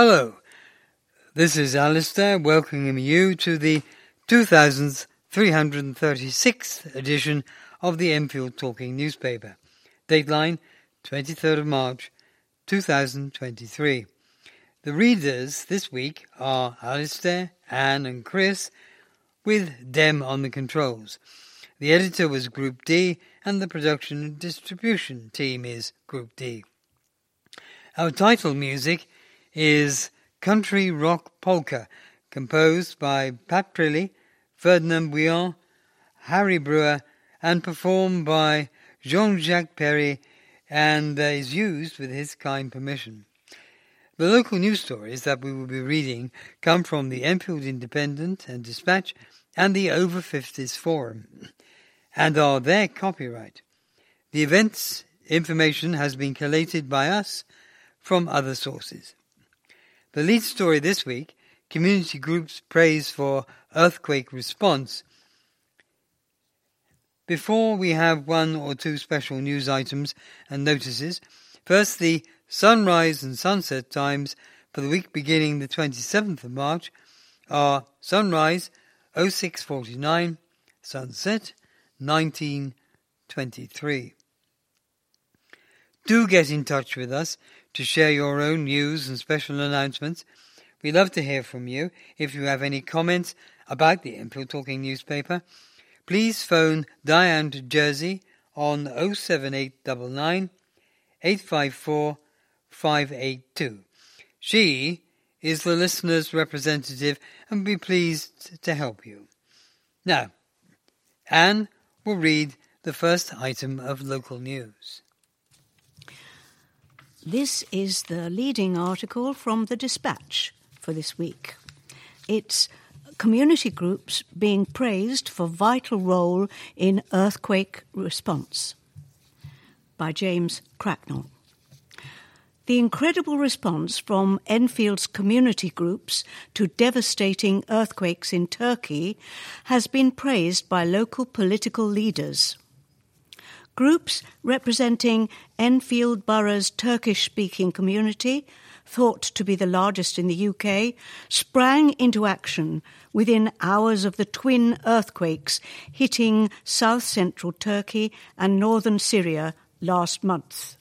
Hello, this is Alistair welcoming you to the 2336th edition of the Enfield Talking newspaper. Dateline 23rd of March 2023. The readers this week are Alistair, Anne and Chris with Dem on the controls. The editor was Group D and the production and distribution team is Group D. Our title music is Country Rock Polka, composed by Pat Prilly, Ferdinand Bouillon, Harry Breuer, and performed by Jean-Jacques Perrey and uh, is used with his kind permission. The local news stories that we will be reading come from the Enfield Independent and Dispatch and the Over 50s Forum and are their copyright. The event's information has been collated by us from other sources. The lead story this week community groups praise for earthquake response. Before we have one or two special news items and notices, first the sunrise and sunset times for the week beginning the 27th of March are sunrise 0649, sunset 1923. Do get in touch with us to share your own news and special announcements. We love to hear from you. If you have any comments about the Enfield Talking newspaper, please phone Diane to Jersey on 07899 854 582. She is the listener's representative and will be pleased to help you. Now, Anne will read the first item of local news. This is the leading article from the Dispatch for this week. It's community groups being praised for vital role in earthquake response by James Cracknell. The incredible response from Enfield's community groups to devastating earthquakes in Turkey has been praised by local political leaders. Groups representing Enfield Borough's Turkish speaking community, thought to be the largest in the UK, sprang into action within hours of the twin earthquakes hitting south central Turkey and northern Syria last month.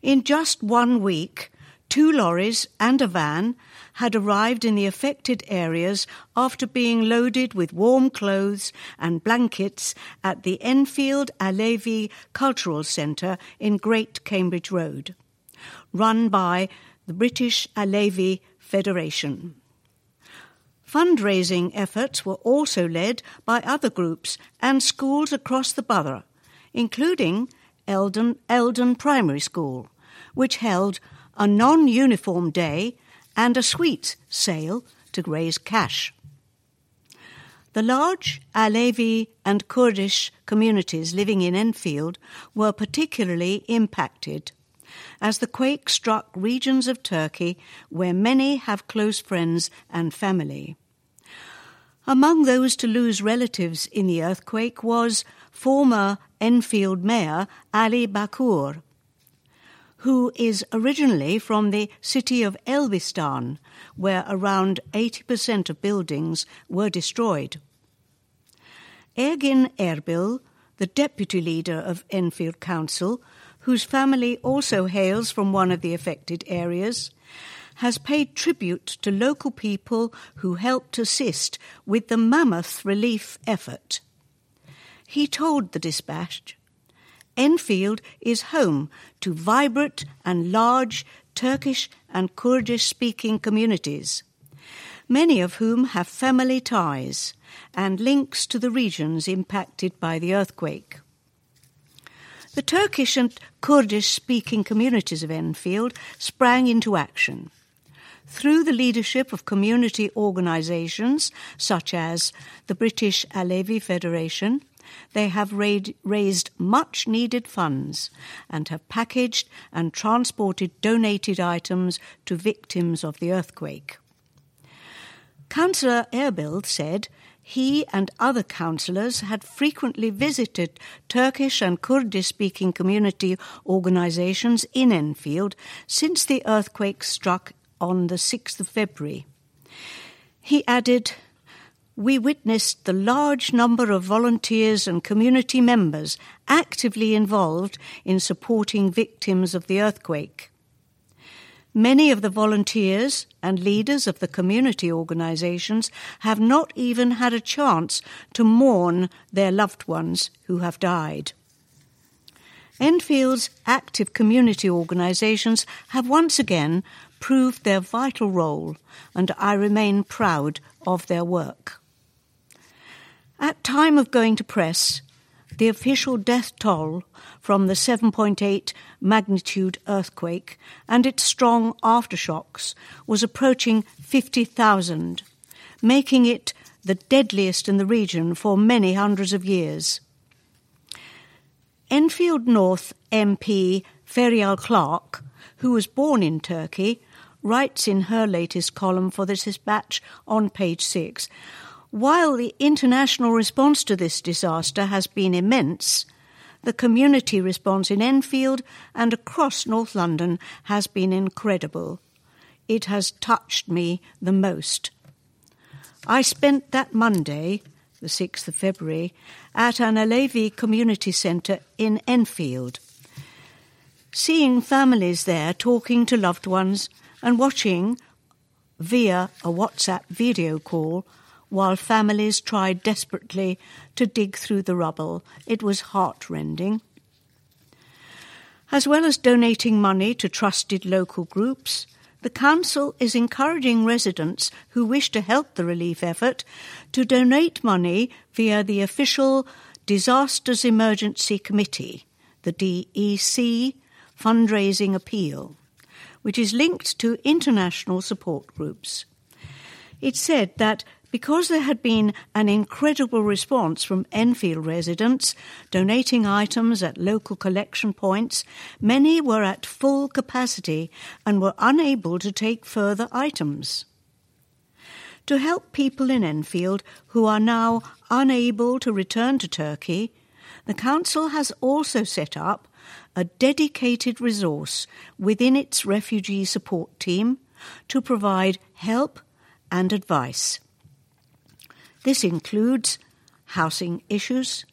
In just one week, two lorries and a van had arrived in the affected areas after being loaded with warm clothes and blankets at the Enfield Alevi Cultural Centre in Great Cambridge Road, run by the British Alevi Federation. Fundraising efforts were also led by other groups and schools across the borough, including Eldon, Eldon Primary School, which held a non uniform day and a sweet sale to raise cash. The large Alevi and Kurdish communities living in Enfield were particularly impacted as the quake struck regions of Turkey where many have close friends and family. Among those to lose relatives in the earthquake was former Enfield Mayor Ali Bakir, who is originally from the city of Elbistan, where around 80% of buildings were destroyed. Ergin Erbil, the deputy leader of Enfield Council, whose family also hails from one of the affected areas, has paid tribute to local people who helped assist with the mammoth relief effort. He told the dispatch Enfield is home to vibrant and large Turkish and Kurdish speaking communities, many of whom have family ties and links to the regions impacted by the earthquake. The Turkish and Kurdish speaking communities of Enfield sprang into action. Through the leadership of community organisations such as the British Alevi Federation, they have raised much needed funds and have packaged and transported donated items to victims of the earthquake. Councillor Erbil said he and other councillors had frequently visited Turkish and Kurdish speaking community organisations in Enfield since the earthquake struck on the 6th of February. He added, we witnessed the large number of volunteers and community members actively involved in supporting victims of the earthquake. Many of the volunteers and leaders of the community organisations have not even had a chance to mourn their loved ones who have died. Enfield's active community organisations have once again proved their vital role, and I remain proud of their work. At time of going to press, the official death toll from the 7.8 magnitude earthquake and its strong aftershocks was approaching 50,000, making it the deadliest in the region for many hundreds of years. Enfield North MP Feryal Clark, who was born in Turkey, writes in her latest column for the dispatch on page 6 While the international response to this disaster has been immense, the community response in Enfield and across North London has been incredible. It has touched me the most. I spent that Monday, the 6th of February, at an Alevi community centre in Enfield. Seeing families there talking to loved ones and watching via a WhatsApp video call while families tried desperately to dig through the rubble. It was heartrending. As well as donating money to trusted local groups, the Council is encouraging residents who wish to help the relief effort to donate money via the official Disasters Emergency Committee, the DEC fundraising appeal, which is linked to international support groups. It said that because there had been an incredible response from Enfield residents donating items at local collection points, many were at full capacity and were unable to take further items. To help people in Enfield who are now unable to return to Turkey, the Council has also set up a dedicated resource within its refugee support team to provide help and advice. This includes housing issues,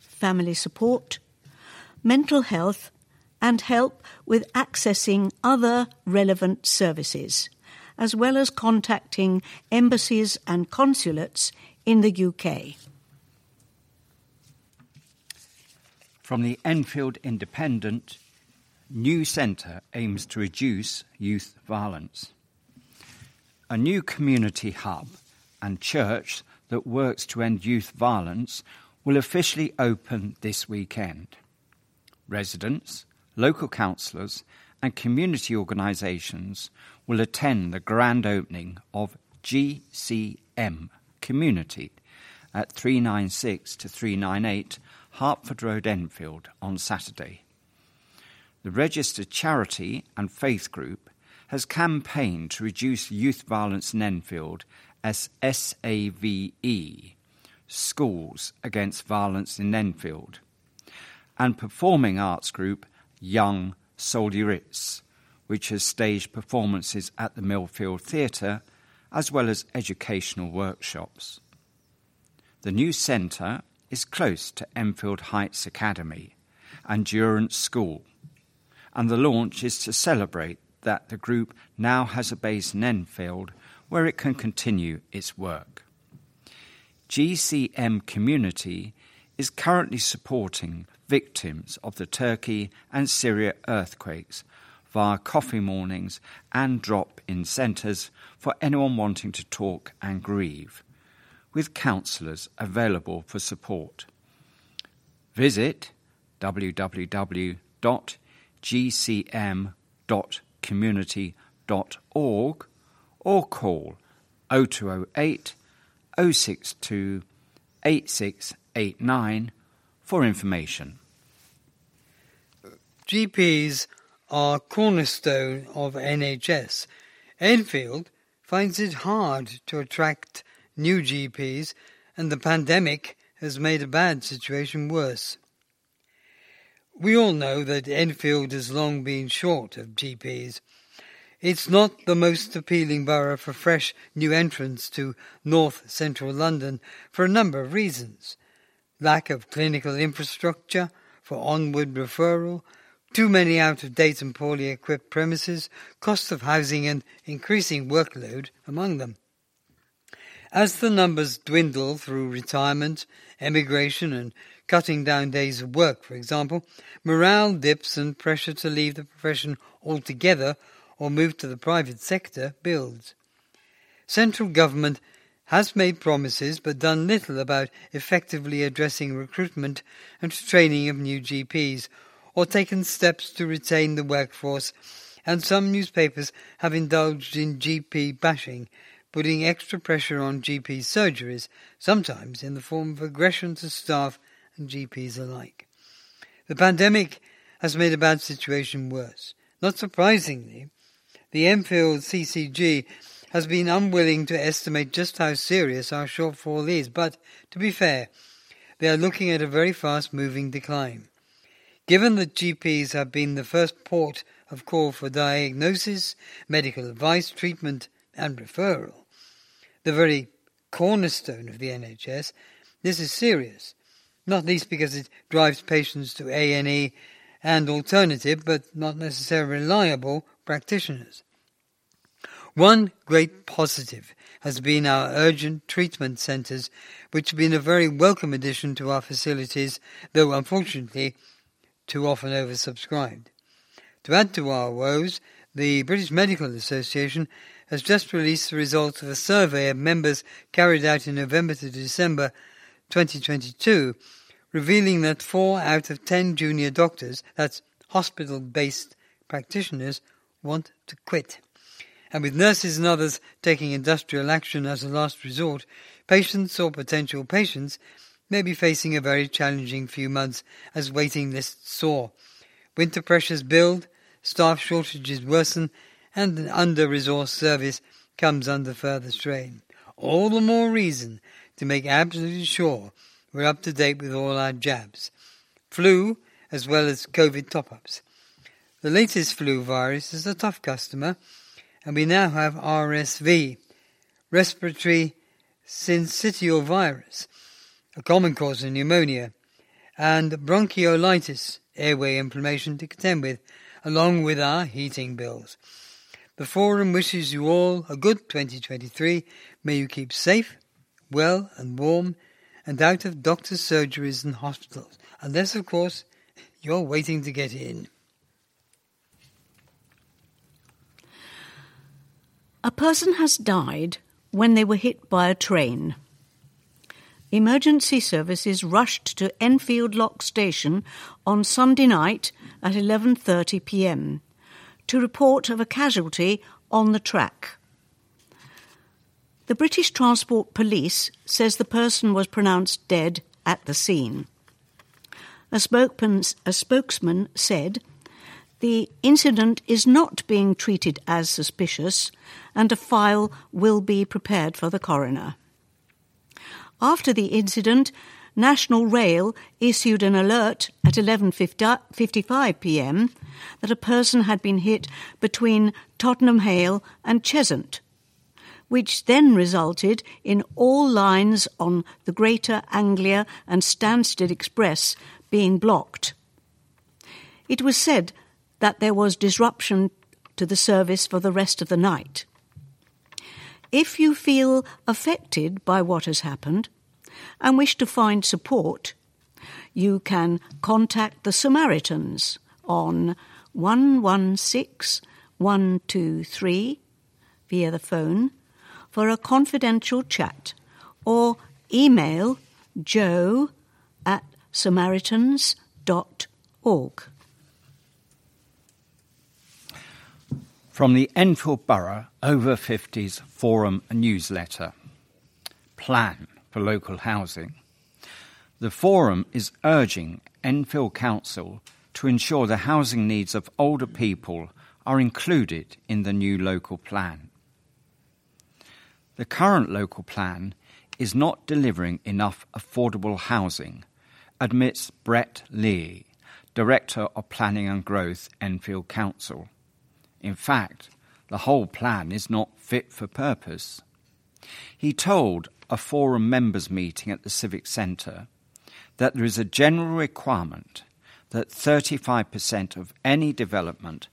family support, mental health, and help with accessing other relevant services, as well as contacting embassies and consulates in the UK. From the Enfield Independent, New Centre aims to reduce youth violence. A new community hub and church that works to end youth violence will officially open this weekend. Residents, local councillors, and community organisations will attend the grand opening of GCM Community at 396 to 398 Hertford Road, Enfield on Saturday. The registered charity and faith group has campaigned to reduce youth violence in Enfield as SAVE, Schools Against Violence in Enfield, and performing arts group Young Soldierists, which has staged performances at the Millfield Theatre as well as educational workshops. The new centre is close to Enfield Heights Academy and Durants School, and the launch is to celebrate that the group now has a base in Enfield where it can continue its work. GCM Community is currently supporting victims of the Turkey and Syria earthquakes via coffee mornings and drop in centres for anyone wanting to talk and grieve, with counsellors available for support. Visit www.gcm.community.org or call 0208 062 8689 for information. GPs are cornerstone of NHS. Enfield finds it hard to attract new GPs and the pandemic has made a bad situation worse. We all know that Enfield has long been short of GPs. It's not the most appealing borough for fresh new entrants to north central London for a number of reasons. Lack of clinical infrastructure for onward referral, too many out of date and poorly equipped premises, cost of housing, and increasing workload among them. As the numbers dwindle through retirement, emigration, and cutting down days of work, for example, morale dips and pressure to leave the profession altogether or move to the private sector builds. Central government has made promises but done little about effectively addressing recruitment and training of new GPs or taken steps to retain the workforce, and some newspapers have indulged in GP bashing, putting extra pressure on GP surgeries, sometimes in the form of aggression to staff and GPs alike. The pandemic has made a bad situation worse. Not surprisingly, the Enfield CCG has been unwilling to estimate just how serious our shortfall is, but to be fair, they are looking at a very fast moving decline. Given that GPs have been the first port of call for diagnosis, medical advice, treatment, and referral, the very cornerstone of the NHS, this is serious, not least because it drives patients to A&E and alternative, but not necessarily reliable, practitioners. One great positive has been our urgent treatment centres, which have been a very welcome addition to our facilities, though unfortunately too often oversubscribed. To add to our woes, the British Medical Association has just released the results of a survey of members carried out in November to December 2022, revealing that four out of ten junior doctors, that's hospital based practitioners, want to quit. And with nurses and others taking industrial action as a last resort, patients or potential patients may be facing a very challenging few months as waiting lists soar. Winter pressures build, staff shortages worsen, and an under-resourced service comes under further strain. All the more reason to make absolutely sure we're up to date with all our jabs. Flu, as well as COVID top-ups. The latest flu virus is a tough customer, and we now have RSV, respiratory syncytial virus, a common cause of pneumonia, and bronchiolitis, airway inflammation to contend with, along with our heating bills. The Forum wishes you all a good 2023. May you keep safe, well and warm, and out of doctors' surgeries and hospitals, unless, of course, you're waiting to get in. A person has died when they were hit by a train. Emergency services rushed to Enfield Lock Station on Sunday night at 11:30 p.m. to report of a casualty on the track. The British Transport Police says the person was pronounced dead at the scene. A spokesman, a spokesman said the incident is not being treated as suspicious and a file will be prepared for the coroner. After the incident, National Rail issued an alert at 11:55 p.m. that a person had been hit between Tottenham Hale and Cheshunt, which then resulted in all lines on the Greater Anglia and Stansted Express being blocked. It was said that there was disruption to the service for the rest of the night. If you feel affected by what has happened and wish to find support, you can contact the Samaritans on 116 123 via the phone for a confidential chat or email jo at samaritans.org. From the Enfield Borough Over 50s Forum newsletter Plan for Local Housing. The Forum is urging Enfield Council to ensure the housing needs of older people are included in the new local plan. The current local plan is not delivering enough affordable housing, admits Brett Leahey, Director of Planning and Growth, Enfield Council. In fact, the whole plan is not fit for purpose. He told a forum members meeting at the Civic Centre that there is a general requirement that 35% of any development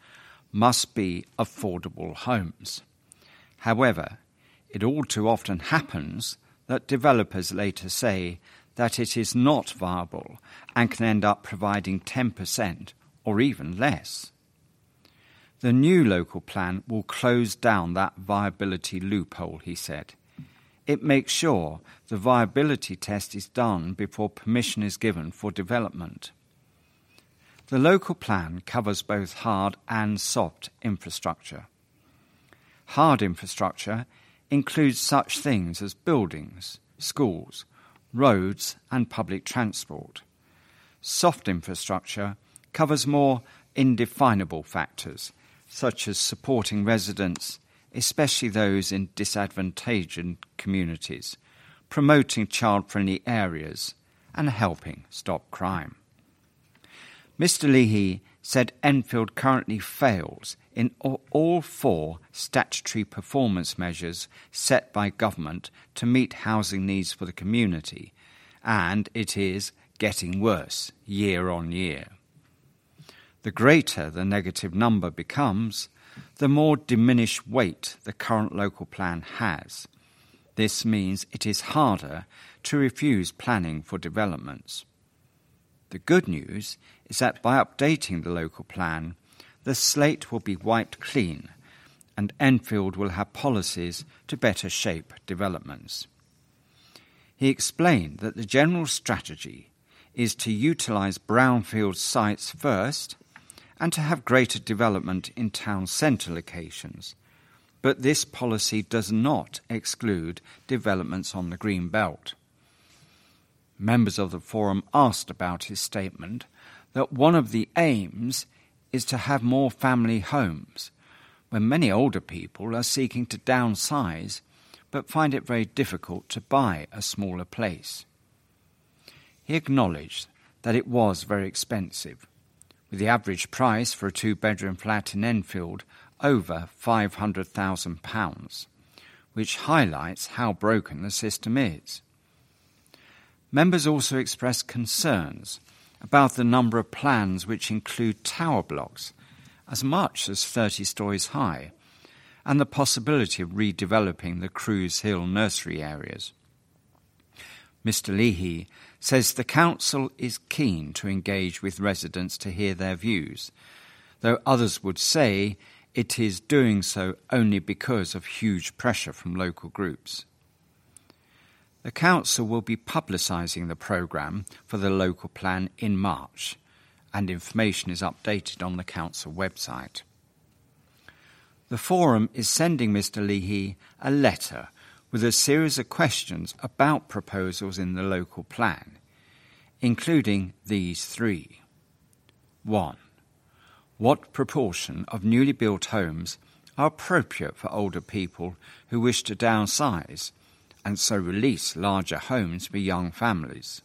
must be affordable homes. However, it all too often happens that developers later say that it is not viable and can end up providing 10% or even less. The new local plan will close down that viability loophole, he said. It makes sure the viability test is done before permission is given for development. The local plan covers both hard and soft infrastructure. Hard infrastructure includes such things as buildings, schools, roads, and public transport. Soft infrastructure covers more indefinable factors such as supporting residents, especially those in disadvantaged communities, promoting child friendly areas, and helping stop crime. Mr. Leahey said Enfield currently fails in all four statutory performance measures set by government to meet housing needs for the community, and it is getting worse year on year. The greater the negative number becomes, the more diminished weight the current local plan has. This means it is harder to refuse planning for developments. The good news is that by updating the local plan, the slate will be wiped clean and Enfield will have policies to better shape developments. He explained that the general strategy is to utilise brownfield sites first and to have greater development in town centre locations. But this policy does not exclude developments on the Green Belt. Members of the Forum asked about his statement that one of the aims is to have more family homes, when many older people are seeking to downsize but find it very difficult to buy a smaller place. He acknowledged that it was very expensive with the average price for a two bedroom flat in Enfield over £500,000, which highlights how broken the system is. Members also expressed concerns about the number of plans which include tower blocks as much as 30 stories high and the possibility of redeveloping the Crews Hill nursery areas. Mr. Leahey says the council is keen to engage with residents to hear their views, though others would say it is doing so only because of huge pressure from local groups. The council will be publicising the programme for the local plan in March, and information is updated on the council website. The forum is sending Mr. Leahey a letter with a series of questions about proposals in the local plan, including these three. 1. What proportion of newly built homes are appropriate for older people who wish to downsize and so release larger homes for young families?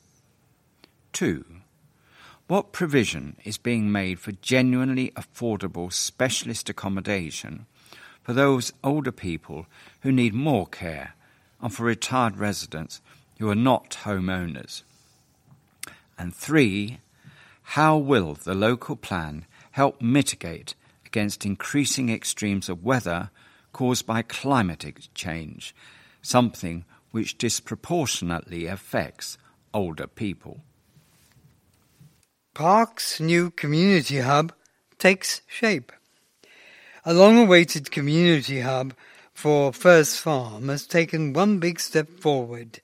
2. What provision is being made for genuinely affordable specialist accommodation for those older people who need more care and for retired residents who are not homeowners? And three, how will the local plan help mitigate against increasing extremes of weather caused by climate change, something which disproportionately affects older people? Park's new community hub takes shape. A long awaited community hub for Firs Farm has taken one big step forward,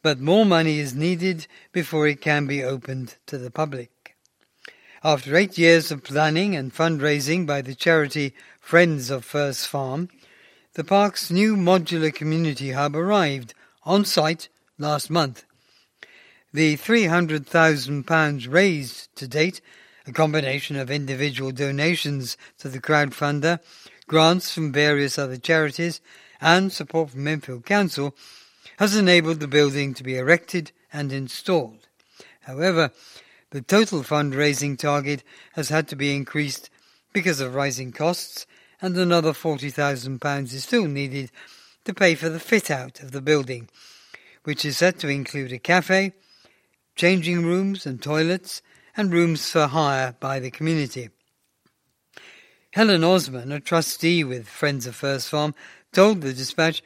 but more money is needed before it can be opened to the public. After eight years of planning and fundraising by the charity Friends of Firs Farm, the park's new modular community hub arrived on site last month. The £300,000 raised to date, a combination of individual donations to the crowdfunder grants from various other charities, and support from Enfield Council has enabled the building to be erected and installed. However, the total fundraising target has had to be increased because of rising costs and another £40,000 is still needed to pay for the fit out of the building, which is set to include a cafe, changing rooms and toilets, and rooms for hire by the community. Helen Osman, a trustee with Friends of Firs Farm, told the dispatch,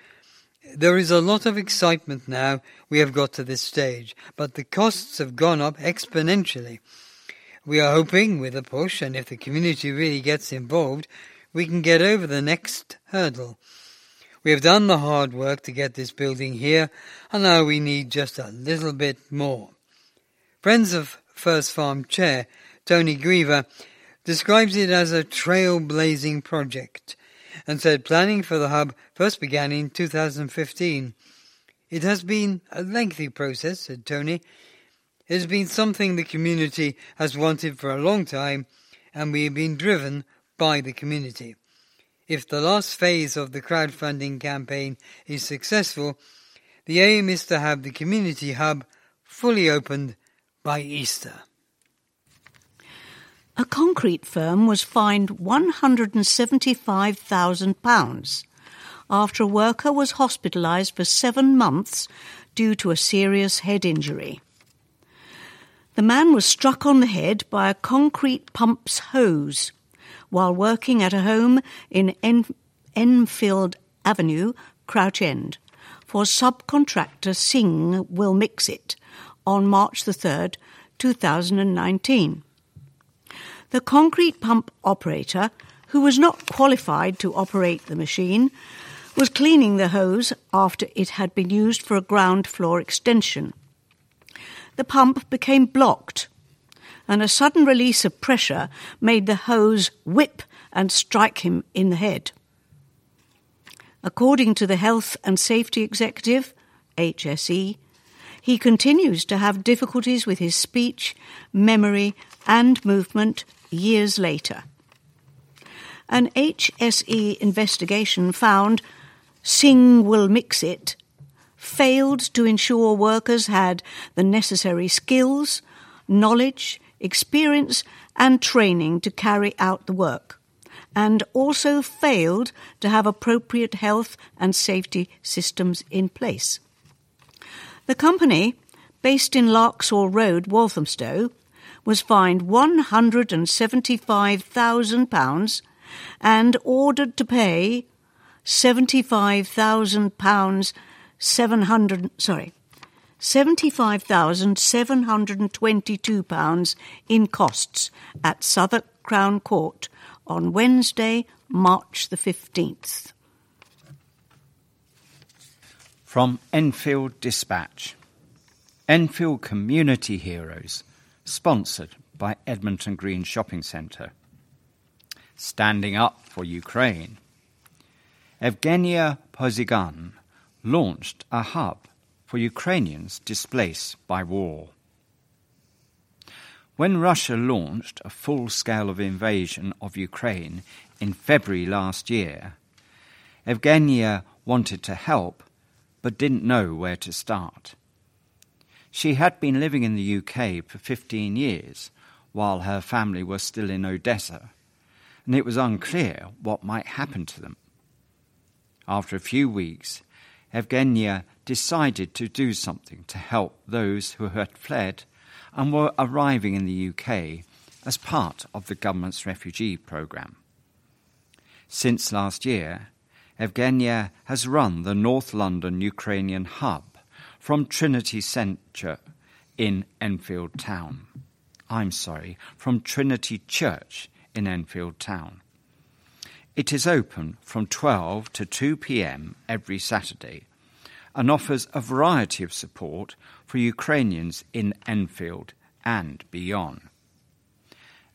There is a lot of excitement now we have got to this stage, but the costs have gone up exponentially. We are hoping, with a push, and if the community really gets involved, we can get over the next hurdle. We have done the hard work to get this building here, and now we need just a little bit more. Friends of Firs Farm Chair Tony Griever describes it as a trailblazing project and said planning for the hub first began in 2015. It has been a lengthy process, said Tony. It has been something the community has wanted for a long time, and we have been driven by the community. If the last phase of the crowdfunding campaign is successful, the aim is to have the community hub fully opened by Easter. A concrete firm was fined £175,000 after a worker was hospitalised for seven months due to a serious head injury. The man was struck on the head by a concrete pump's hose while working at a home in en- Enfield Avenue, Crouch End, for subcontractor Singh Will Mix It on March the 3rd, 2019. The concrete pump operator, who was not qualified to operate the machine, was cleaning the hose after it had been used for a ground floor extension. The pump became blocked and a sudden release of pressure made the hose whip and strike him in the head. According to the Health and Safety Executive, HSE, he continues to have difficulties with his speech, memory, and movement years later. An HSE investigation found Sing will mix it failed to ensure workers had the necessary skills, knowledge, experience, and training to carry out the work, and also failed to have appropriate health and safety systems in place. The company, based in Larkshall Road, Walthamstow, was fined £175,000 and ordered to pay £75,000 700 sorry £75,722 in costs at Southwark Crown Court on Wednesday, March the 15th. From Enfield Dispatch Enfield Community Heroes, sponsored by Edmonton Green Shopping Centre. Standing up for Ukraine. Evgenia Pozigan launched a hub for Ukrainians displaced by war. When Russia launched a full scale of invasion of Ukraine in February last year, Evgenia wanted to help but didn't know where to start. She had been living in the UK for 15 years while her family was still in Odessa, and it was unclear what might happen to them. After a few weeks, Evgenia decided to do something to help those who had fled and were arriving in the UK as part of the government's refugee programme. Since last year, Evgenia has run the North London Ukrainian hub from Trinity Centre in Enfield Town. I'm sorry, from Trinity Church in Enfield Town. It is open from 12 to 2 pm every Saturday and offers a variety of support for Ukrainians in Enfield and beyond.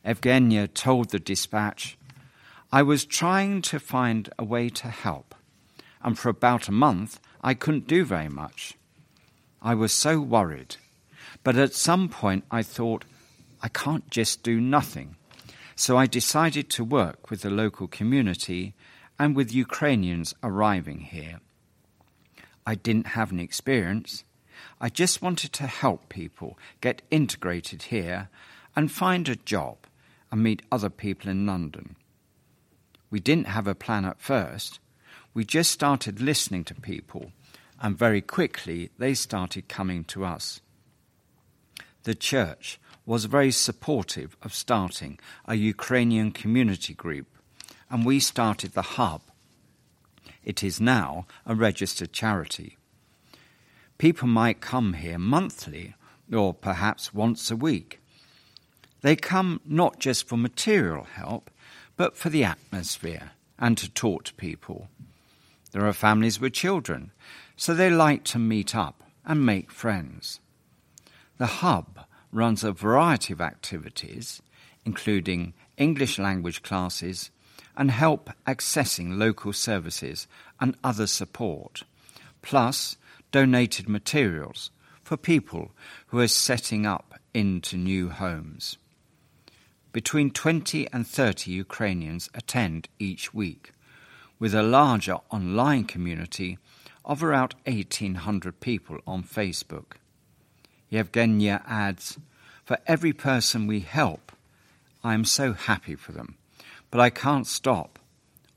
Evgenia told the dispatch, I was trying to find a way to help, and for about a month I couldn't do very much. I was so worried, but at some point I thought, I can't just do nothing. So I decided to work with the local community and with Ukrainians arriving here. I didn't have any experience. I just wanted to help people get integrated here and find a job and meet other people in London. We didn't have a plan at first. We just started listening to people, and very quickly they started coming to us. The church was very supportive of starting a Ukrainian community group, and we started the hub. It is now a registered charity. People might come here monthly or perhaps once a week. They come not just for material help, but for the atmosphere and to talk to people. There are families with children, so they like to meet up and make friends. The hub runs a variety of activities, including English language classes and help accessing local services and other support, plus donated materials for people who are setting up into new homes. Between 20 and 30 Ukrainians attend each week, with a larger online community of around 1,800 people on Facebook. Yevgenia adds, For every person we help, I am so happy for them, but I can't stop.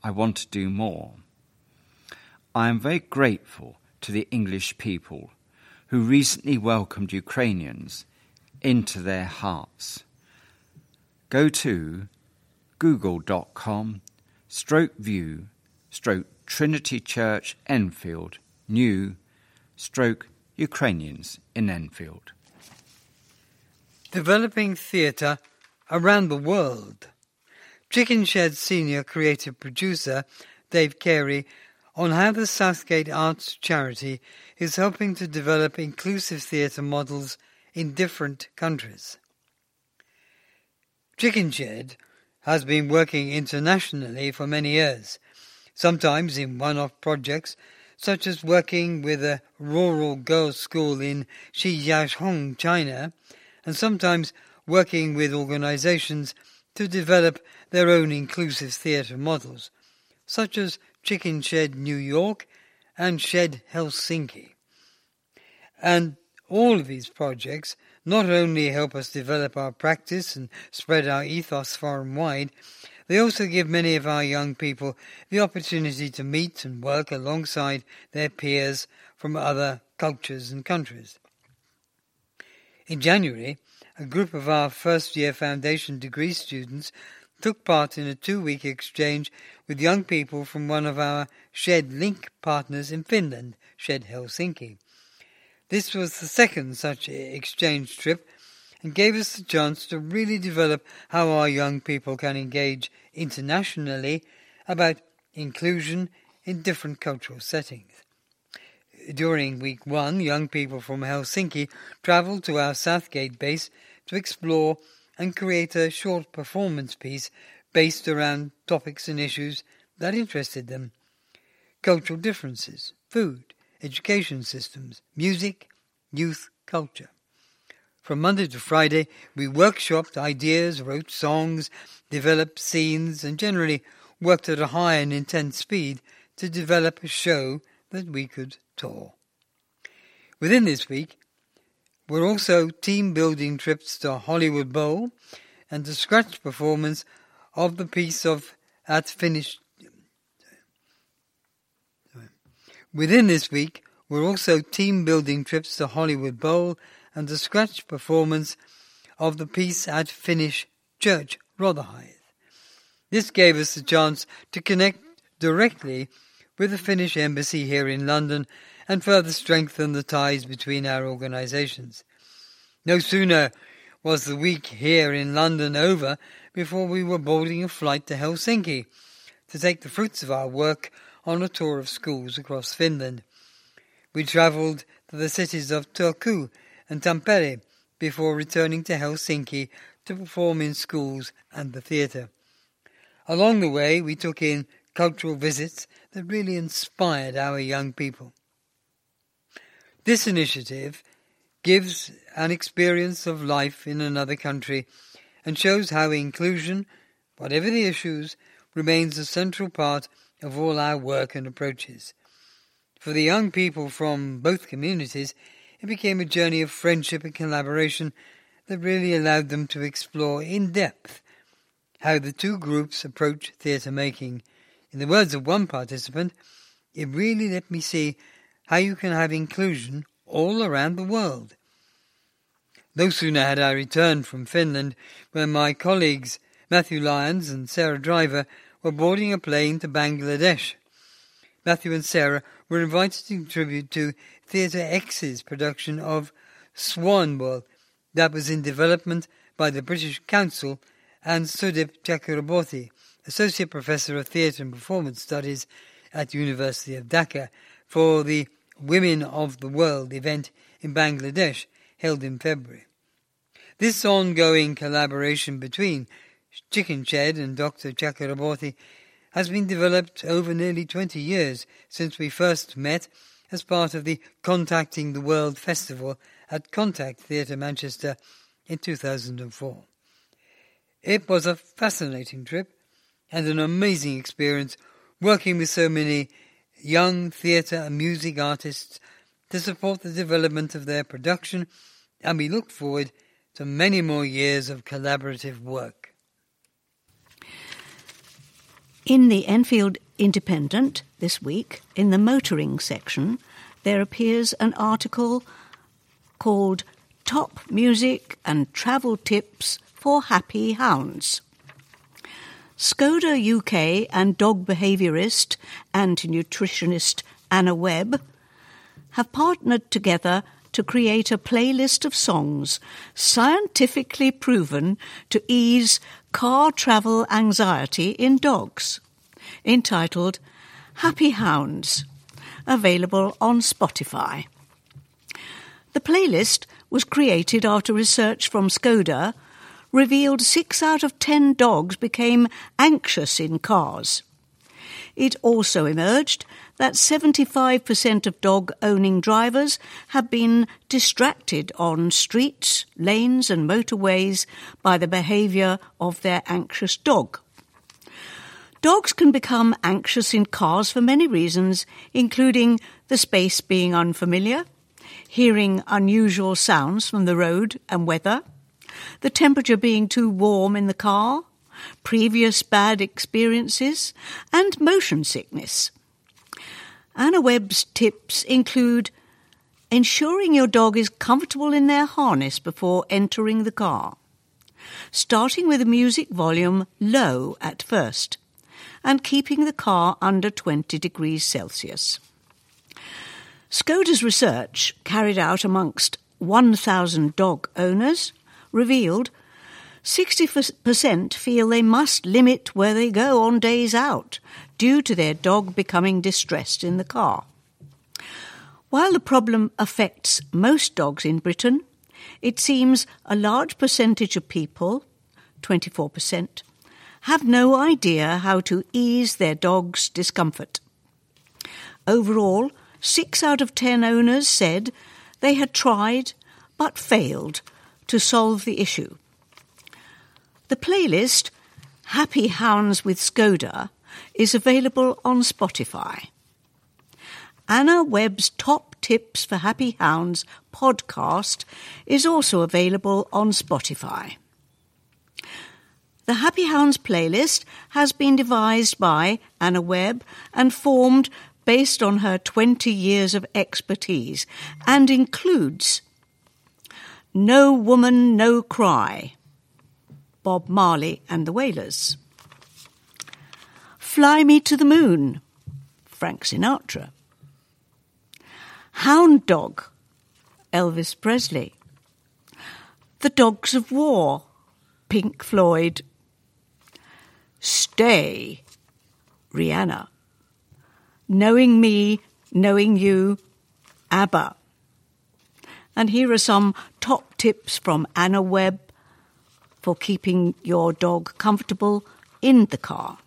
I want to do more. I am very grateful to the English people who recently welcomed Ukrainians into their hearts. Go to google.com stroke view stroke Trinity Church Enfield new stroke Ukrainians in Enfield. Developing theatre around the world. Chickenshed senior creative producer Dave Carey on how the Southgate Arts Charity is helping to develop inclusive theatre models in different countries. Chickenshed has been working internationally for many years, sometimes in one-off projects such as working with a rural girls' school in Shijiazhuang, China, and sometimes working with organizations to develop their own inclusive theatre models, such as Chickenshed New York and Shed Helsinki. And all of these projects not only help us develop our practice and spread our ethos far and wide, they also give many of our young people the opportunity to meet and work alongside their peers from other cultures and countries. In January, a group of our first year foundation degree students took part in a two week exchange with young people from one of our Shed Link partners in Finland, Shed Helsinki. This was the second such exchange trip and gave us the chance to really develop how our young people can engage internationally about inclusion in different cultural settings. During week one, young people from Helsinki travelled to our Southgate base to explore and create a short performance piece based around topics and issues that interested them cultural differences, food, education systems, music, youth culture. From Monday to Friday, we workshopped ideas, wrote songs, developed scenes, and generally worked at a high and intense speed to develop a show that we could tour. Within this week, were also team building trips to Hollywood Bowl and the scratch performance of the piece of at finished. Within this week were also team building trips to Hollywood Bowl and the scratch performance of the piece at Finnish Church, Rotherhithe. This gave us the chance to connect directly with the Finnish embassy here in London and further strengthen the ties between our organisations. No sooner was the week here in London over before we were boarding a flight to Helsinki to take the fruits of our work on a tour of schools across Finland. We travelled to the cities of Turku and Tampere before returning to Helsinki to perform in schools and the theatre. Along the way, we took in cultural visits that really inspired our young people. This initiative gives an experience of life in another country and shows how inclusion, whatever the issues, remains a central part of all our work and approaches. For the young people from both communities, it became a journey of friendship and collaboration that really allowed them to explore in depth how the two groups approach theatre making. In the words of one participant, it really let me see how you can have inclusion all around the world. No sooner had I returned from Finland when my colleagues Matthew Lyons and Sarah Driver were boarding a plane to Bangladesh. Matthew and Sarah were invited to contribute to Theatre X's production of Swan Swanwell that was in development by the British Council and Sudip Chakraborty, Associate Professor of Theatre and Performance Studies at University of Dhaka, for the Women of the World event in Bangladesh held in February. This ongoing collaboration between Chickenshed and Dr. Chakraborty has been developed over nearly 20 years since we first met as part of the Contacting the World Festival at Contact Theatre Manchester in 2004. It was a fascinating trip and an amazing experience working with so many young theatre and music artists to support the development of their production, and we look forward to many more years of collaborative work. In the Enfield Independent this week, in the motoring section, there appears an article called Top Music and Travel Tips for happy hounds. Skoda UK and dog behaviourist and nutritionist Anna Webb have partnered together to create a playlist of songs scientifically proven to ease car travel anxiety in dogs, entitled Happy Hounds, available on Spotify. The playlist was created after research from Skoda revealed six out of ten dogs became anxious in cars. It also emerged that 75% of dog owning drivers have been distracted on streets, lanes, and motorways by the behaviour of their anxious dog. Dogs can become anxious in cars for many reasons, including the space being unfamiliar, hearing unusual sounds from the road and weather, the temperature being too warm in the car, previous bad experiences, and motion sickness. Anna Webb's tips include ensuring your dog is comfortable in their harness before entering the car, starting with the music volume low at first, and keeping the car under 20 degrees Celsius. Skoda's research, carried out amongst 1,000 dog owners, revealed 60% feel they must limit where they go on days out due to their dog becoming distressed in the car. While the problem affects most dogs in Britain, it seems a large percentage of people, 24%, have no idea how to ease their dog's discomfort. Overall, six out of ten owners said they had tried but failed to solve the issue. The playlist, Happy Hounds with Skoda, is available on Spotify. Anna Webb's Top Tips for Happy Hounds podcast is also available on Spotify. The Happy Hounds playlist has been devised by Anna Webb and formed based on her 20 years of expertise and includes no Woman, No Cry, Bob Marley and the Wailers. Fly Me to the Moon, Frank Sinatra. Hound Dog, Elvis Presley. The Dogs of War, Pink Floyd. Stay, Rihanna. Knowing Me, Knowing You, ABBA. And here are some top tips from Anna Webb for keeping your dog comfortable in the car.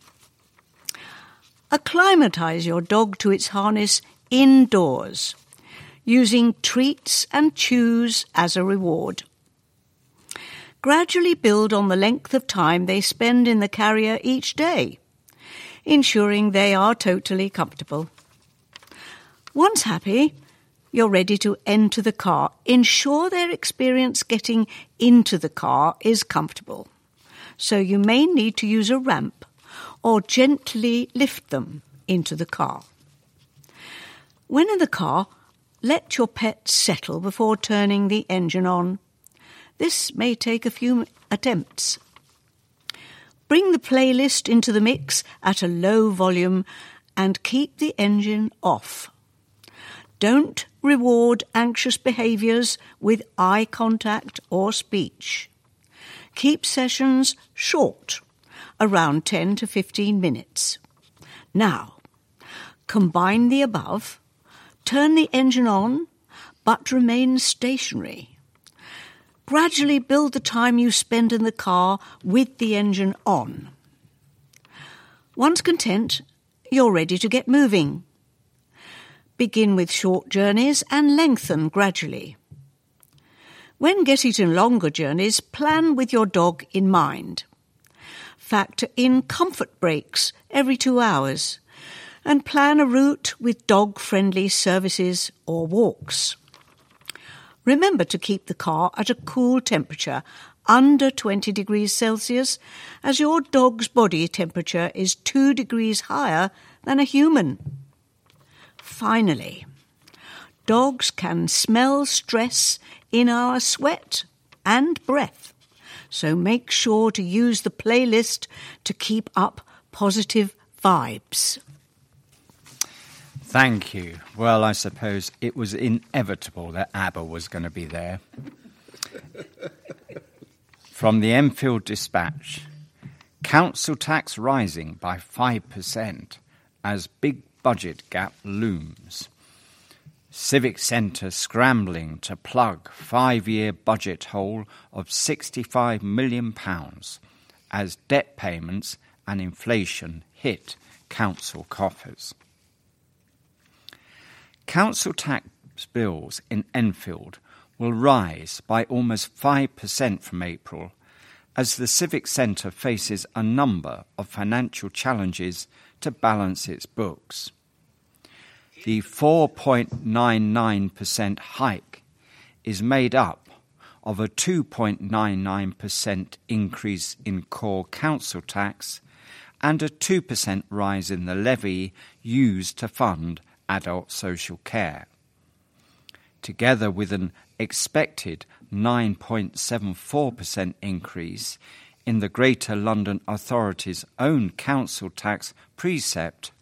Acclimatise your dog to its harness indoors, using treats and chews as a reward. Gradually build on the length of time they spend in the carrier each day, ensuring they are totally comfortable. Once happy, you're ready to enter the car. Ensure their experience getting into the car is comfortable. so you may need to use a ramp or gently lift them into the car. When in the car, let your pet settle before turning the engine on. This may take a few attempts. Bring the playlist into the mix at a low volume and keep the engine off. Don't reward anxious behaviours with eye contact or speech. Keep sessions short, around 10 to 15 minutes. Now, combine the above, turn the engine on, but remain stationary. Gradually build the time you spend in the car with the engine on. Once content, you're ready to get moving. Begin with short journeys and lengthen gradually. When getting to longer journeys, plan with your dog in mind. Factor in comfort breaks every two hours and plan a route with dog friendly services or walks. Remember to keep the car at a cool temperature under 20 degrees Celsius, as your dog's body temperature is 2 degrees higher than a human. Finally, dogs can smell stress in our sweat and breath, so make sure to use the playlist to keep up positive vibes. Thank you. Well, I suppose it was inevitable that ABBA was going to be there. From the Enfield Dispatch Council tax rising by 5% as big budget gap looms. Civic Centre scrambling to plug five year budget hole of £65 million as debt payments and inflation hit council coffers. Council tax bills in Enfield will rise by almost 5% from April as the Civic Centre faces a number of financial challenges to balance its books. The 4.99% hike is made up of a 2.99% increase in core council tax and a 2% rise in the levy used to fund adult social care. Together with an expected 9.74% increase in the Greater London Authority's own council tax precept,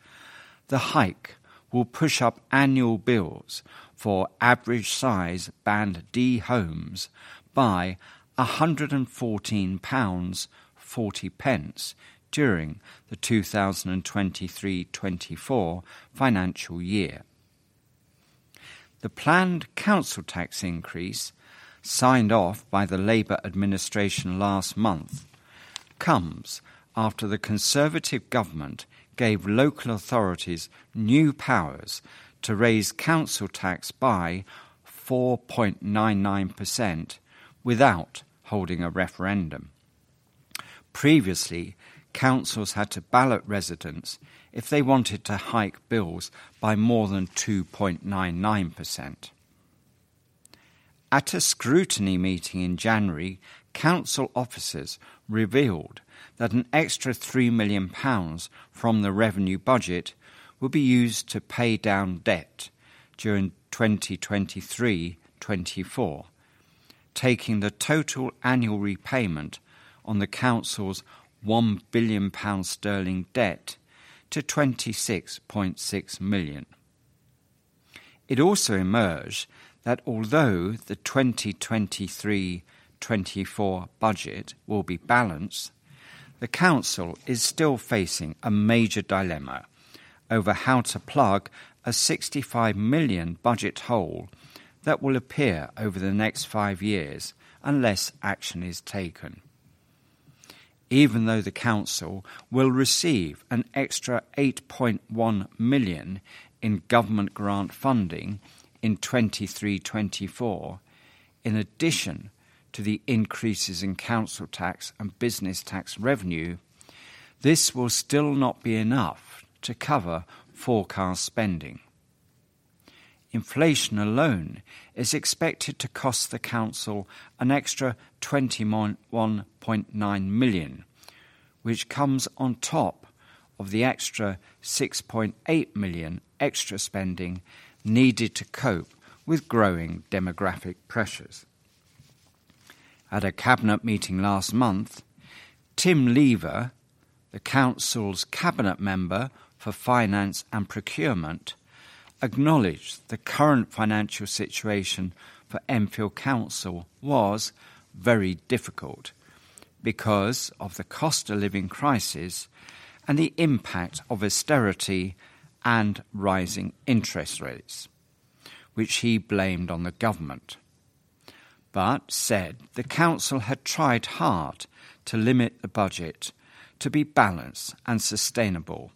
the hike will push up annual bills for average size Band D homes by £114.40 pence during the 2023 24 financial year. The planned council tax increase, signed off by the Labour administration last month, comes after the Conservative government gave local authorities new powers to raise council tax by 4.99% without holding a referendum. Previously, councils had to ballot residents if they wanted to hike bills by more than 2.99%. At a scrutiny meeting in January, council officers revealed that an extra £3 million from the revenue budget will be used to pay down debt during 2023 24, taking the total annual repayment on the Council's £1 billion sterling debt to £26.6 million. It also emerged that although the 2023 24 budget will be balanced, the Council is still facing a major dilemma over how to plug a 65 million budget hole that will appear over the next five years unless action is taken. Even though the council will receive an extra 8.1 million in government grant funding in 23-24 in addition to the increases in council tax and business tax revenue this will still not be enough to cover forecast spending inflation alone is expected to cost the council an extra 21.9 million, which comes on top of the extra 6.8 million extra spending needed to cope with growing demographic pressures. At a cabinet meeting last month, Tim Leaver, the council's cabinet member for finance and procurement, acknowledged the current financial situation for Enfield Council was very difficult because of the cost of living crisis and the impact of austerity and rising interest rates, which he blamed on the government. But said the council had tried hard to limit the budget to be balanced and sustainable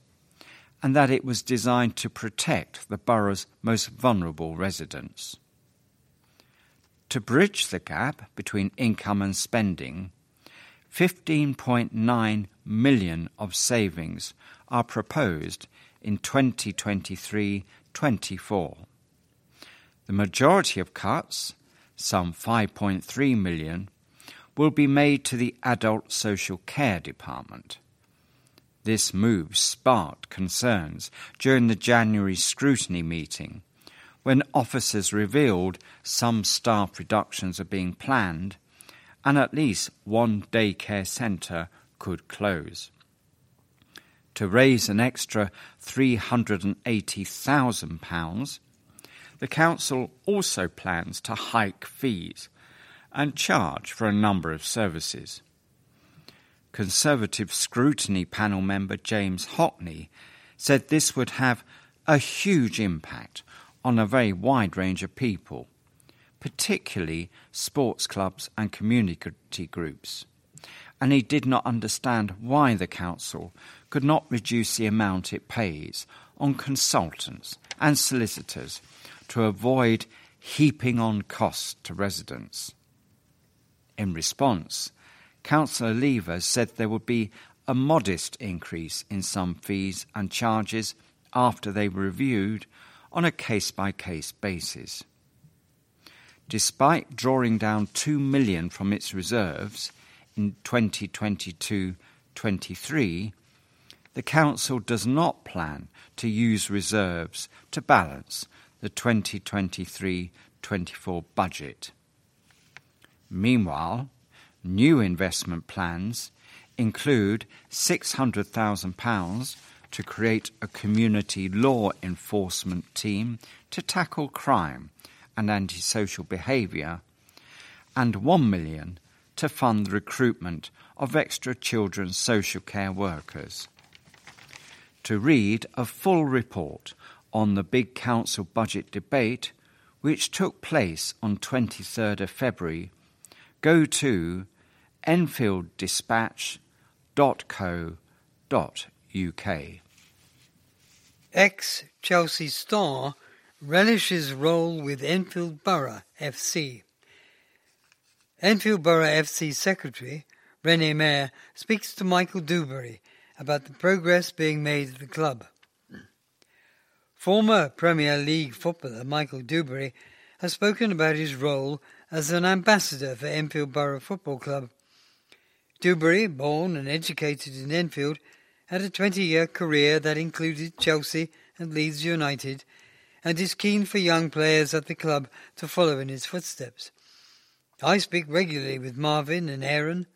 and that it was designed to protect the borough's most vulnerable residents. To bridge the gap between income and spending, 15.9 million of savings are proposed in 2023-24. The majority of cuts, some 5.3 million, will be made to the adult social care department. This move sparked concerns during the January scrutiny meeting, when officers revealed some staff reductions are being planned and at least one daycare centre could close. To raise an extra £380,000, the Council also plans to hike fees and charge for a number of services. Conservative scrutiny panel member James Hockney said this would have a huge impact on a very wide range of people, particularly sports clubs and community groups. And he did not understand why the council could not reduce the amount it pays on consultants and solicitors to avoid heaping on costs to residents. In response, Councillor Leaver said there would be a modest increase in some fees and charges after they were reviewed on a case by case basis. Despite drawing down 2 million from its reserves in 2022 23, the Council does not plan to use reserves to balance the 2023 24 budget. Meanwhile, New investment plans include £600,000 to create a community law enforcement team to tackle crime and antisocial behaviour, and £1 million to fund the recruitment of extra children's social care workers. To read a full report on the Big Council budget debate, which took place on 23rd of February, go to enfielddispatch.co.uk. Ex Chelsea star relishes role with Enfield Borough FC. Enfield Borough FC Secretary Rene Mayer speaks to Michael Duberry about the progress being made at the club. Former Premier League footballer Michael Duberry has spoken about his role as an ambassador for Enfield Borough Football Club Duberry, born and educated in Enfield, had a 20 year career that included Chelsea and Leeds United and is keen for young players at the club to follow in his footsteps. I speak regularly with Marvin and Aaron,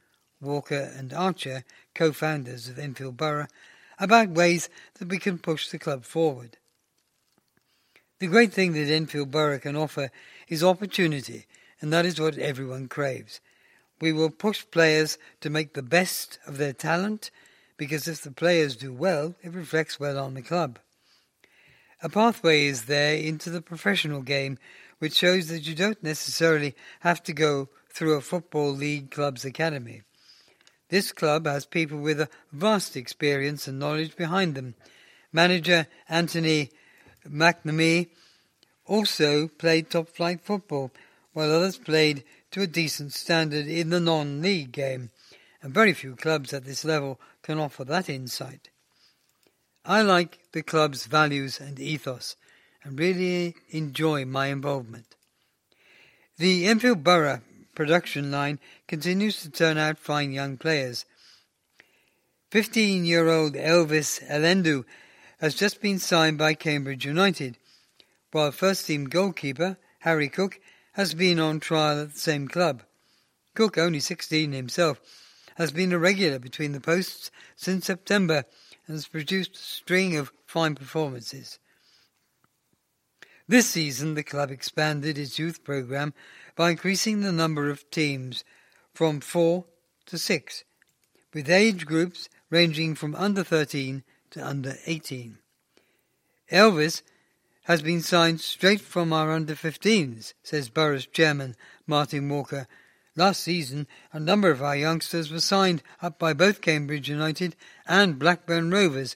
Walker and Archer, co founders of Enfield Borough, about ways that we can push the club forward. The great thing that Enfield Borough can offer is opportunity, and that is what everyone craves. We will push players to make the best of their talent because if the players do well, it reflects well on the club. A pathway is there into the professional game which shows that you don't necessarily have to go through a football league club's academy. This club has people with a vast experience and knowledge behind them. Manager Anthony McNamee also played top flight football, while others played to a decent standard in the non-league game, and very few clubs at this level can offer that insight. I like the club's values and ethos, and really enjoy my involvement. The Enfield Borough production line continues to turn out fine young players. 15 year old Elvis Elendu has just been signed by Cambridge United, while first team goalkeeper Harry Cook has been on trial at the same club. Cook, only 16 himself, has been a regular between the posts since September and has produced a string of fine performances. This season, the club expanded its youth program by increasing the number of teams from four to six, with age groups ranging from under 13 to under 18. Elvis has been signed straight from our under 15s, says Borough's chairman Martin Walker. Last season, a number of our youngsters were signed up by both Cambridge United and Blackburn Rovers,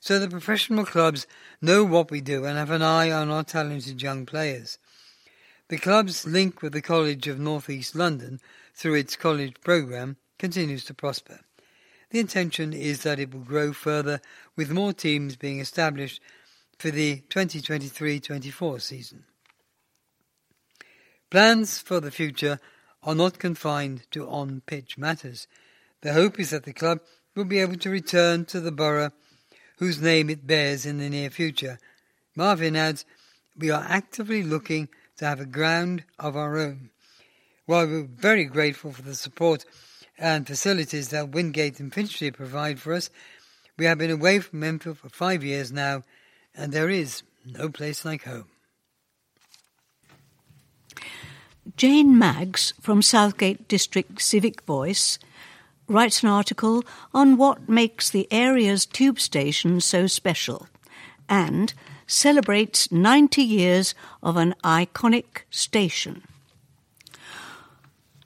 so the professional clubs know what we do and have an eye on our talented young players. The club's link with the College of North East London through its college programme continues to prosper. The intention is that it will grow further with more teams being established for the 2023-24 season. Plans for the future are not confined to on-pitch matters. The hope is that the club will be able to return to the borough whose name it bears in the near future. Marvin adds, we are actively looking to have a ground of our own. While we're very grateful for the support and facilities that Wingate and Finchley provide for us, we have been away from Enfield for five years now, and there is no place like home. Jane Maggs from Southgate District Civic Voice writes an article on what makes the area's tube station so special and celebrates 90 years of an iconic station.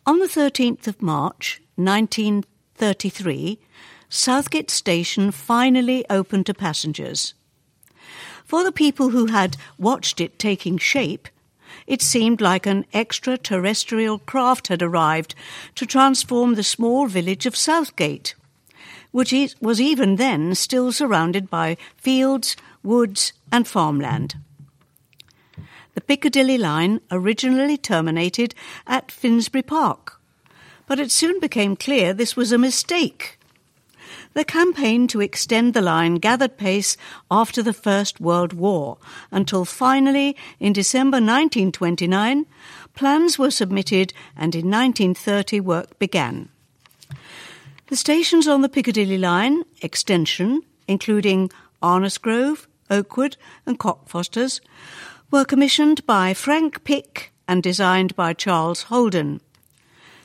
On the 13th of March 1933, Southgate Station finally opened to passengers. For the people who had watched it taking shape, it seemed like an extraterrestrial craft had arrived to transform the small village of Southgate, which was even then still surrounded by fields, woods, and farmland. The Piccadilly line originally terminated at Finsbury Park, but it soon became clear this was a mistake. The campaign to extend the line gathered pace after the First World War until finally, in December 1929, plans were submitted and in 1930 work began. The stations on the Piccadilly line extension, including Arnos Grove, Oakwood, and Cockfosters, were commissioned by Frank Pick and designed by Charles Holden.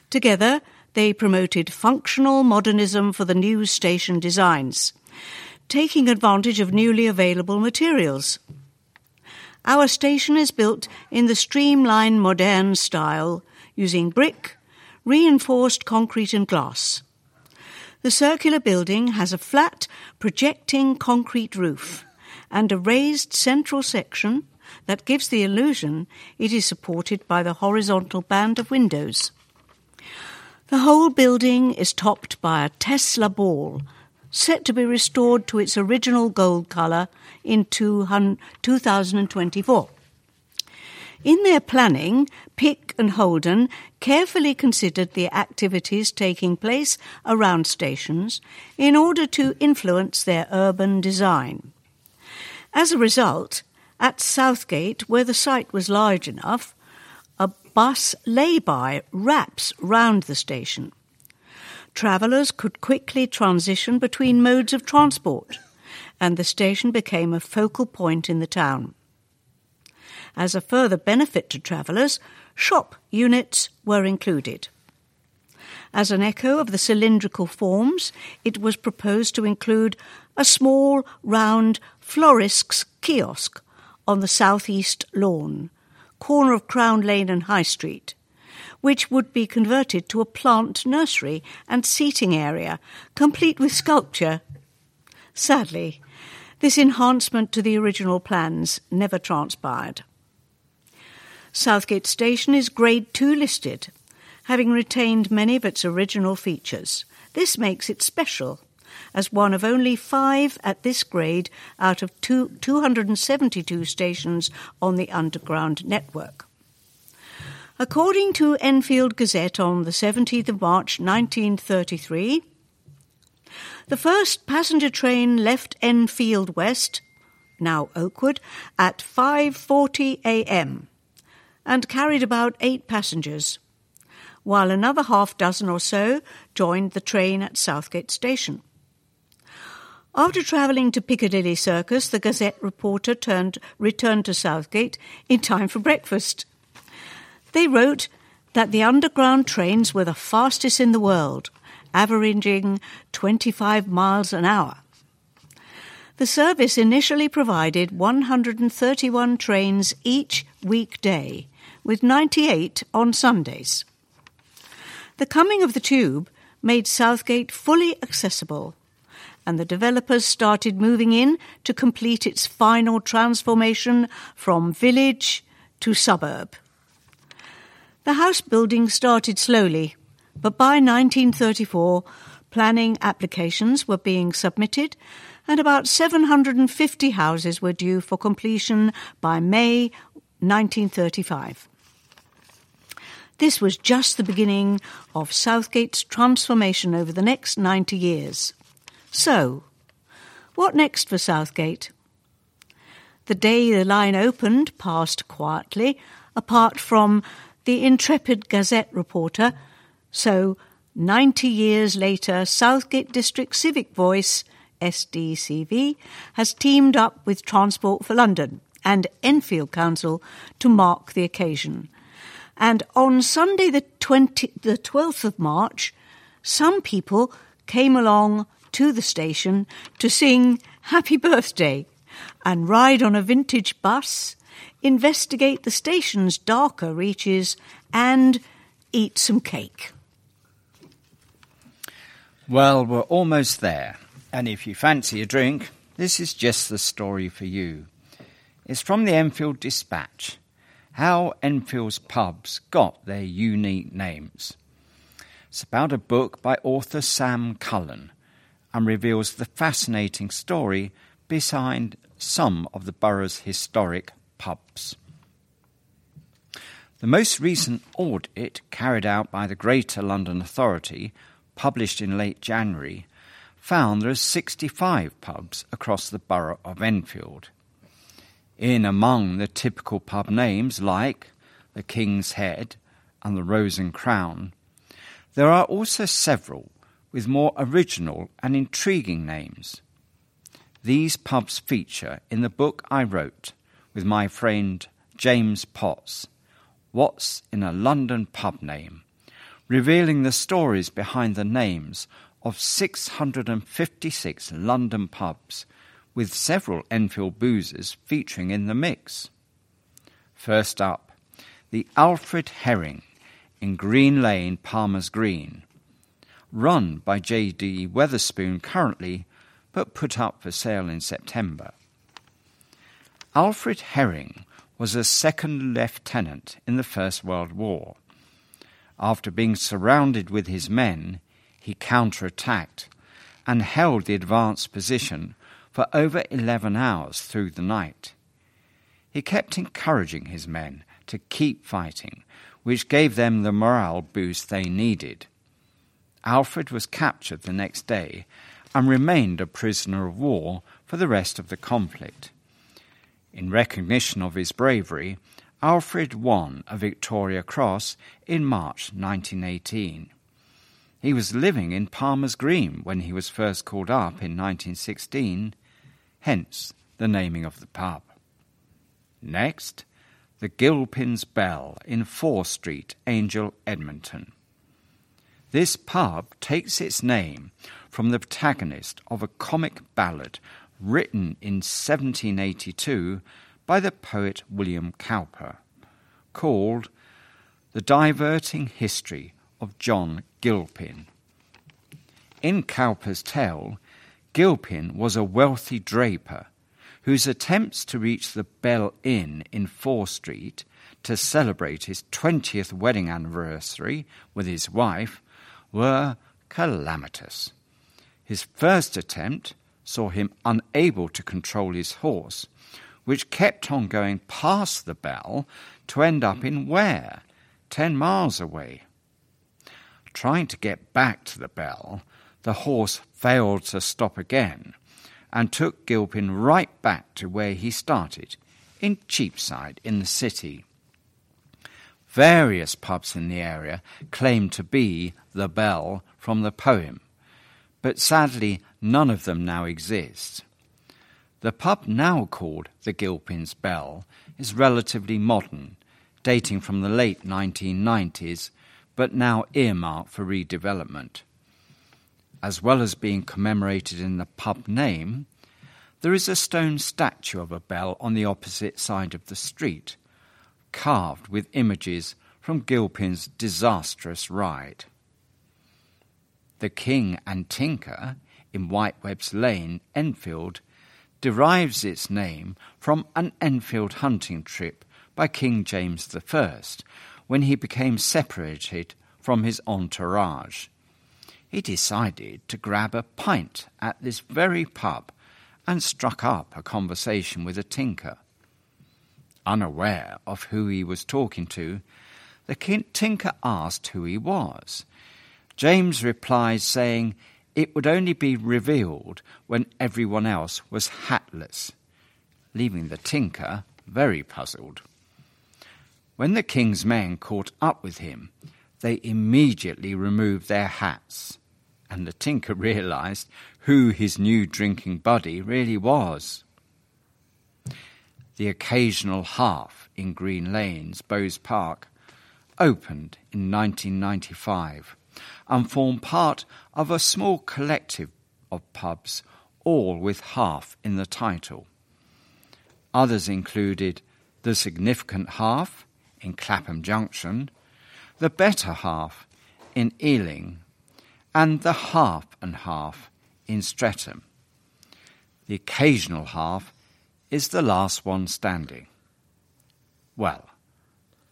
Together, they promoted functional modernism for the new station designs, taking advantage of newly available materials. Our station is built in the streamline modern style, using brick, reinforced concrete and glass. The circular building has a flat, projecting concrete roof and a raised central section that gives the illusion it is supported by the horizontal band of windows. The whole building is topped by a Tesla ball, set to be restored to its original gold colour in 2024. In their planning, Pick and Holden carefully considered the activities taking place around stations in order to influence their urban design. As a result, at Southgate, where the site was large enough, bus lay-by wraps round the station. Travellers could quickly transition between modes of transport, and the station became a focal point in the town. As a further benefit to travellers, shop units were included. As an echo of the cylindrical forms, it was proposed to include a small, round florist's kiosk on the southeast lawn, corner of Crown Lane and High Street, which would be converted to a plant nursery and seating area, complete with sculpture. Sadly, this enhancement to the original plans never transpired. Southgate Station is Grade 2 listed, having retained many of its original features. This makes it special, as one of only five at this grade out of two, 272 stations on the Underground network. According to Enfield Gazette on the 17th of March 1933, the first passenger train left Enfield West, now Oakwood, at 5:40 a.m. and carried about 8 passengers, while another half dozen or so joined the train at Southgate station. After travelling to Piccadilly Circus, the Gazette reporter turned, returned to Southgate in time for breakfast. They wrote that the underground trains were the fastest in the world, averaging 25 miles an hour. The service initially provided 131 trains each weekday, with 98 on Sundays. The coming of the tube made Southgate fully accessible, and the developers started moving in to complete its final transformation from village to suburb. The house building started slowly, but by 1934, planning applications were being submitted and about 750 houses were due for completion by May 1935. This was just the beginning of Southgate's transformation over the next 90 years. So, what next for Southgate? The day the line opened passed quietly, apart from the intrepid Gazette reporter, so 90 years later, Southgate District Civic Voice, SDCV, has teamed up with Transport for London and Enfield Council to mark the occasion. And on Sunday, the, 20, the 12th of March, some people came along to the station to sing Happy Birthday and ride on a vintage bus investigate the station's darker reaches, and eat some cake. Well, we're almost there, and if you fancy a drink, this is just the story for you. It's from the Enfield Dispatch How Enfield's Pubs Got Their Unique Names. It's about a book by author Sam Cullen and reveals the fascinating story behind some of the borough's historic pubs. The most recent audit carried out by the Greater London Authority, published in late January, found there are 65 pubs across the borough of Enfield. In among the typical pub names like the King's Head and the Rose and Crown, there are also several with more original and intriguing names. These pubs feature in the book I wrote with my friend James Potts, What's in a London Pub Name, revealing the stories behind the names of 656 London pubs, with several Enfield boozers featuring in the mix. First up, the Alfred Herring in Green Lane, Palmer's Green, run by J.D. Wetherspoon currently, but put up for sale in September. Alfred Herring was a second lieutenant in the First World War. After being surrounded with his men, he counterattacked and held the advanced position for over 11 hours through the night. He kept encouraging his men to keep fighting, which gave them the morale boost they needed. Alfred was captured the next day and remained a prisoner of war for the rest of the conflict. In recognition of his bravery, Alfred won a Victoria Cross in March 1918. He was living in Palmer's Green when he was first called up in 1916, hence the naming of the pub. Next, the Gilpin's Bell in Fore Street, Angel, Edmonton. This pub takes its name from the protagonist of a comic ballad written in 1782 by the poet William Cowper, called The Diverting History of John Gilpin. In Cowper's tale, Gilpin was a wealthy draper whose attempts to reach the Bell Inn in Fore Street to celebrate his 20th wedding anniversary with his wife were calamitous. His first attempt saw him unable to control his horse, which kept on going past the bell to end up in Ware, ten miles away. Trying to get back to the bell, the horse failed to stop again and took Gilpin right back to where he started, in Cheapside in the city. Various pubs in the area claim to be the bell from the poem, but sadly none of them now exist. The pub now called the Gilpin's Bell is relatively modern, dating from the late 1990s, but now earmarked for redevelopment. As well as being commemorated in the pub name, there is a stone statue of a bell on the opposite side of the street, carved with images from Gilpin's disastrous ride. The King and Tinker in Whitewebb's Lane, Enfield, derives its name from an Enfield hunting trip by King James I when he became separated from his entourage. He decided to grab a pint at this very pub and struck up a conversation with a tinker. Unaware of who he was talking to, the tinker asked who he was. James replied, saying it would only be revealed when everyone else was hatless, leaving the tinker very puzzled. When the king's men caught up with him, they immediately removed their hats, and the tinker realized who his new drinking buddy really was. The occasional half in Green Lanes, Bowes Park, opened in 1995 and formed part of a small collective of pubs, all with half in the title. Others included the significant half in Clapham Junction, the better half in Ealing, and the half and half in Streatham. The occasional half is the last one standing. Well,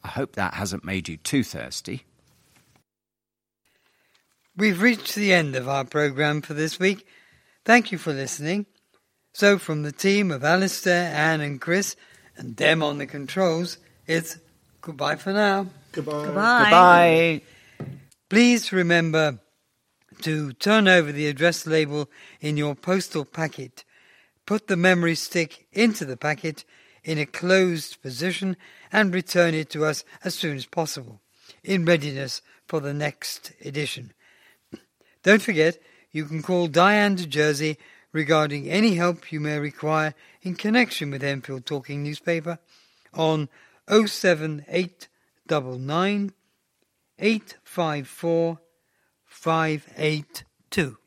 I hope that hasn't made you too thirsty. We've reached the end of our programme for this week. Thank you for listening. So, from the team of Alistair, Anne, and Chris, and them on the controls, it's goodbye for now. Goodbye. Goodbye. Goodbye. Please remember to turn over the address label in your postal packet. Put the memory stick into the packet in a closed position and return it to us as soon as possible, in readiness for the next edition. Don't forget, you can call Diane de Jersey regarding any help you may require in connection with Enfield Talking Newspaper on 07899 854 582.